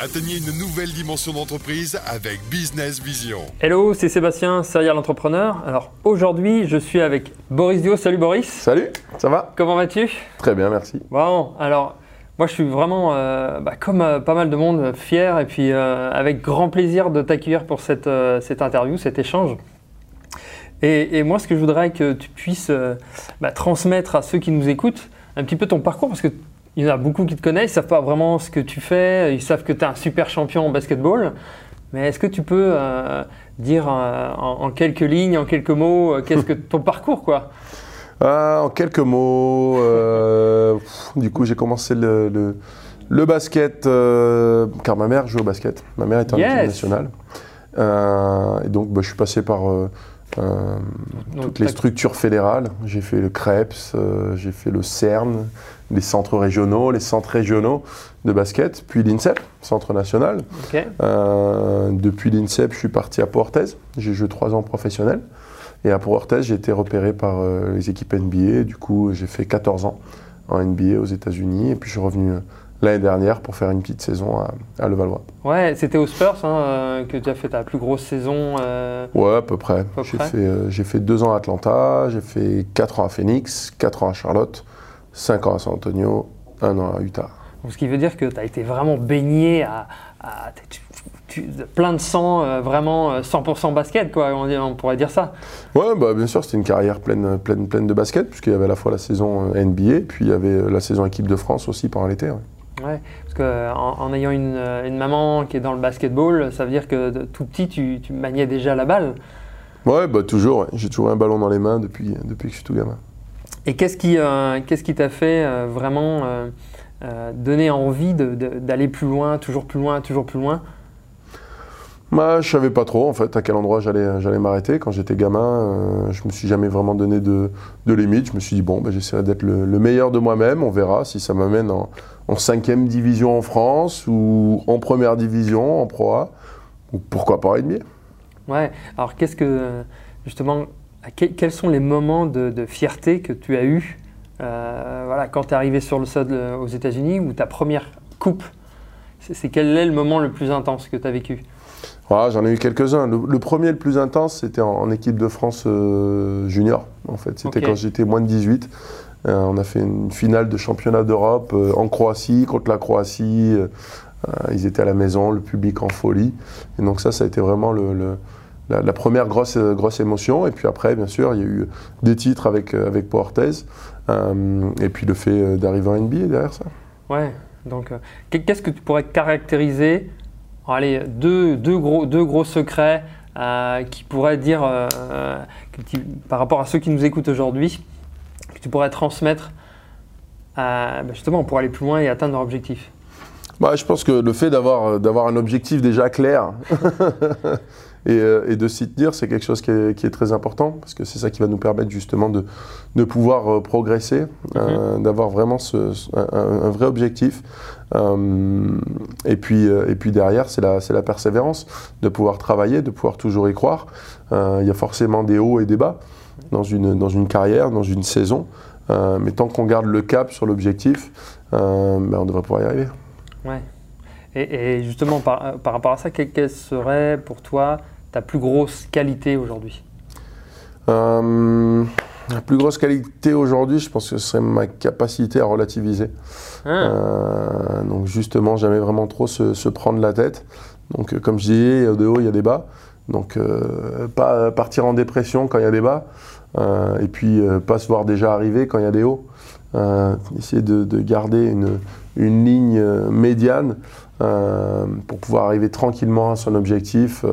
Atteignez une nouvelle dimension d'entreprise avec Business Vision. Hello, c'est Sébastien, serial entrepreneur. Alors aujourd'hui, je suis avec Boris Dio. Salut Boris. Salut, ça va? Comment vas-tu? Très bien, merci. Bon, alors moi je suis vraiment, euh, bah, comme euh, pas mal de monde, fier et puis euh, avec grand plaisir de t'accueillir pour cette, euh, cette interview, cet échange. Et, et moi, ce que je voudrais que tu puisses euh, bah, transmettre à ceux qui nous écoutent un petit peu ton parcours, parce que il y en a beaucoup qui te connaissent, ils savent pas vraiment ce que tu fais, ils savent que tu es un super champion en basketball. Mais est-ce que tu peux euh, dire euh, en, en quelques lignes, en quelques mots, euh, qu'est-ce que ton parcours quoi? Ah, en quelques mots, pff, du coup j'ai commencé le, le- le basket, car ma mère jouait au basket. Ma mère était en Yes. équipe nationale. Et donc bah, je suis passé par euh, Donc, toutes les structures fédérales. J'ai fait le CREPS, euh, j'ai fait le CERN, les centres régionaux, les centres régionaux de basket, puis l'INSEP, centre national. Euh, depuis l'INSEP, je suis parti à Port-Orthez. J'ai joué trois ans professionnel. Et à Port-Orthez, j'ai été repéré par les équipes NBA. Du coup, j'ai fait 14 ans en NBA aux États-Unis. Et puis, je suis revenu l'année dernière pour faire une petite saison à, à Levallois. Ouais, c'était aux Spurs hein, euh, que tu as fait ta plus grosse saison. euh, Ouais, à peu près. J'ai fait, euh, j'ai fait deux ans à Atlanta, j'ai fait quatre ans à Phoenix, quatre ans à Charlotte, cinq ans à San Antonio, un an à Utah. donc, ce qui veut dire que tu as été vraiment baigné à, à- tu- tu- plein de sang, euh, vraiment euh, 100% basket, quoi, on, pourrait dire ça. Ouais, bah, bien sûr, c'était une carrière pleine, pleine, pleine de basket, puisqu'il y avait à la fois la saison NBA, puis il y avait la saison équipe de France aussi pendant l'été. ouais. Ouais, parce qu'en en, ayant une, une maman qui est dans le basketball, ça veut dire que de tout petit, tu, tu maniais déjà la balle. Ouais, bah toujours. ouais. J'ai toujours un ballon dans les mains depuis, depuis que je suis tout gamin. Et qu'est-ce qui euh, qu'est-ce qui t'a fait euh, vraiment euh, donner envie d'aller plus loin, toujours plus loin, toujours plus loin? Bah, je savais pas trop en fait à quel endroit j'allais m'arrêter. Quand j'étais gamin, euh, je me suis jamais vraiment donné de, de limite. Je me suis dit bon, bah, j'essaierai d'être le, le meilleur de moi-même. On verra si ça m'amène en, en cinquième division en France ou en première division en Pro A ou pourquoi pas en NBA. Ouais, alors qu'est-ce que, justement, quels sont les moments de, fierté que tu as eu euh, voilà, quand tu es arrivé sur le sol euh, aux États-Unis ou ta première coupe c'est quel est le moment le plus intense que tu as vécu? Ah, J'en ai eu quelques-uns. Le, le premier, le plus intense, c'était en, en équipe de France euh, junior. En fait, c'était quand j'étais moins de 18. Euh, on a fait une finale de championnat d'Europe euh, en Croatie contre la Croatie. Ils étaient à la maison, le public en folie. Et donc ça, ça a été vraiment le, le- la, la première grosse, grosse émotion. Et puis après, bien sûr, il y a eu des titres avec, avec Portez. Euh, et puis le fait d'arriver en NBA derrière ça. Ouais, donc euh, qu'est- qu'est-ce que tu pourrais caractériser Allez, deux, deux, gros, deux gros secrets euh, qui pourraient dire, euh, euh, que tu- par rapport à ceux qui nous écoutent aujourd'hui, que tu pourrais transmettre bah, justement pour aller plus loin et atteindre leur objectif. Bah, je pense que le fait d'avoir un objectif déjà clair et, euh, et de s'y tenir, c'est quelque chose qui est, qui est très important parce que c'est ça qui va nous permettre justement de, de pouvoir euh, progresser, euh, d'avoir vraiment ce- un, un vrai objectif. Et, puis, et puis derrière, c'est la, la persévérance, de pouvoir travailler, de pouvoir toujours y croire. Il y a forcément des hauts et des bas dans une, dans une carrière, dans une saison. Euh, mais tant qu'on garde le cap sur l'objectif, euh, ben, on devrait pouvoir y arriver. Ouais. Et, et justement, par, par rapport à ça, quelle, quelle serait pour toi ta plus grosse qualité aujourd'hui Euh, la plus grosse qualité aujourd'hui, je pense que ce serait ma capacité à relativiser. Hein Euh, donc justement, jamais vraiment trop se, se prendre la tête. Donc euh, comme je a des hauts, il y a des bas. Donc euh, pas partir en dépression quand il y a des bas. Et puis pas se voir déjà arriver quand il y a des hauts. Essayer de, de garder une, une ligne médiane pour pouvoir arriver tranquillement à son objectif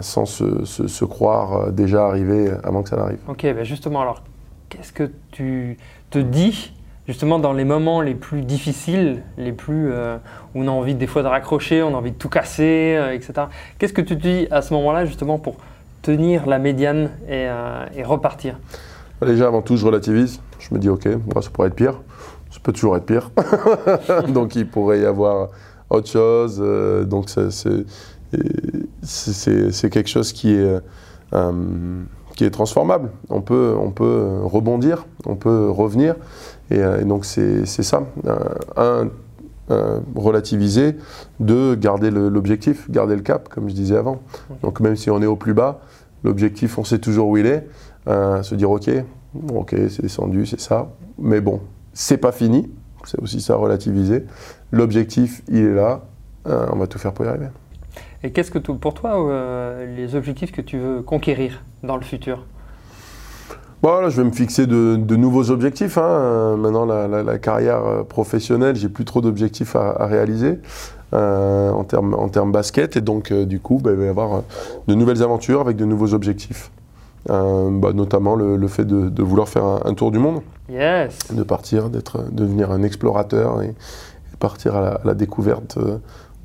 sans se, se- se croire euh, déjà arrivé avant que ça n'arrive. Ok, ben justement, alors, qu'est-ce que tu te dis, justement, dans les moments les plus difficiles, les plus euh, où on a envie des fois de raccrocher, on a envie de tout casser, euh, etc. Qu'est-ce que tu te dis à ce moment-là, justement, pour tenir la médiane et, euh, et repartir? Déjà, avant tout, je relativise. Je me dis, ok, bon, ça pourrait être pire. Ça peut toujours être pire. donc, il pourrait y avoir autre chose. euh, donc, c'est- c'est quelque chose qui est, euh, qui est transformable. On peut, on peut rebondir, on peut revenir. Et, euh, et donc, c'est ça. Euh, un, relativiser, de garder l'objectif, garder le cap, comme je disais avant. Donc même si on est au plus bas, l'objectif, on sait toujours où il est. Euh, se dire, ok, ok, c'est descendu, c'est ça. Mais bon, c'est pas fini. C'est aussi ça, relativiser. L'objectif, il est là. Euh, on va tout faire pour y arriver. Et qu'est-ce que tu- pour toi euh, les objectifs que tu veux conquérir dans le futur? Bon, là, je vais me fixer de, de nouveaux objectifs. hein. Euh, Maintenant, la, la- la carrière euh, professionnelle, j'ai plus trop d'objectifs à, à réaliser euh, en termes en basket. Et donc, euh, du coup, bah, il va y avoir de nouvelles aventures avec de nouveaux objectifs. Euh, bah, notamment le, le fait de, de vouloir faire un, un tour du monde, Yes. de partir, d'être, devenir un explorateur et, et partir à la, à la découverte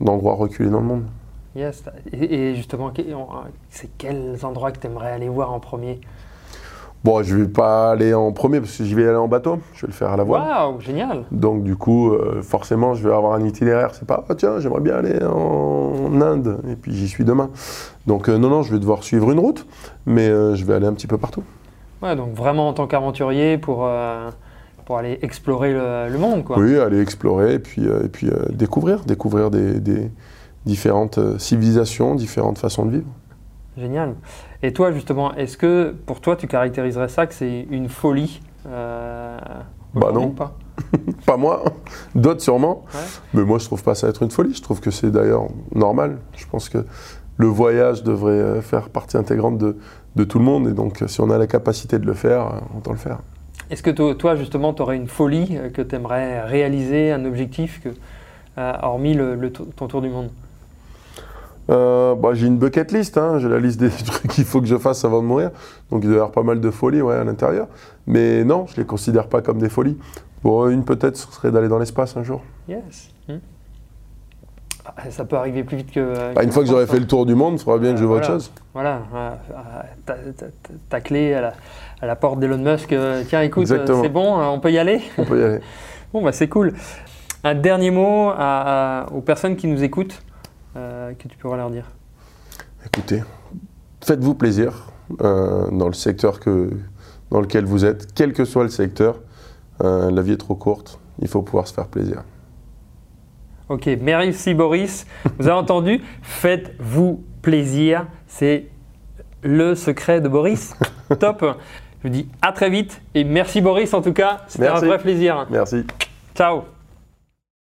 d'endroits reculés dans le monde. Yes. Et, justement, c'est quels endroits que tu aimerais aller voir en premier? Bon, je vais pas aller en premier parce que j'y vais aller en bateau. Je vais le faire à la voile. Waouh, génial. Donc du coup, euh, forcément, je vais avoir un itinéraire. C'est pas, ah, tiens, j'aimerais bien aller en Inde, et puis j'y suis demain. Donc euh, non, non, je vais devoir suivre une route, mais euh, je vais aller un petit peu partout. Ouais, donc vraiment en tant qu'aventurier pour, pour aller explorer le, le monde, quoi. Oui, aller explorer, et puis, et puis découvrir, découvrir des, des différentes euh, civilisations, différentes façons de vivre. Génial. Et toi, justement, est-ce que pour toi, tu caractériserais ça que c'est une folie euh, Bah non. pas? Pas moi, d'autres sûrement, Ouais. mais moi je trouve pas ça être une folie. Je trouve que c'est d'ailleurs normal. Je pense que le voyage devrait euh, faire partie intégrante de, de tout le monde, et donc si on a la capacité de le faire, euh, autant le faire. Est-ce que to- toi, justement, tu aurais une folie que tu aimerais réaliser, un objectif, que, euh, hormis le, ton tour du monde? Euh, bah, j'ai une bucket list, hein. j'ai la liste des trucs qu'il faut que je fasse avant de mourir. Donc il doit y avoir pas mal de folies ouais, à l'intérieur. Mais non, je les considère pas comme des folies. Bon, une peut-être ce serait d'aller dans l'espace un jour. Yes. Hmm. Ah, Ça peut arriver plus vite que. Bah, une fois que j'aurai fait hein. le tour du monde, il faudra bien que je Euh, vois autre chose. Voilà, euh, euh, ta, ta- ta- ta clé à la, à la porte d'Elon Musk. euh, tiens, écoute, euh, c'est bon, euh, on peut y aller On peut y aller. Bon, bah c'est cool. Un dernier mot à- à- aux personnes qui nous écoutent euh, que tu pourrais leur dire. Écoutez, faites-vous plaisir euh, dans le secteur que, dans lequel vous êtes, quel que soit le secteur. Euh, la vie est trop courte, il faut pouvoir se faire plaisir. Ok, merci Boris. Vous avez entendu Faites-vous plaisir. C'est le secret de Boris. Top. Je vous dis à très vite et merci Boris en tout cas. C'était un vrai plaisir. Merci. Ciao.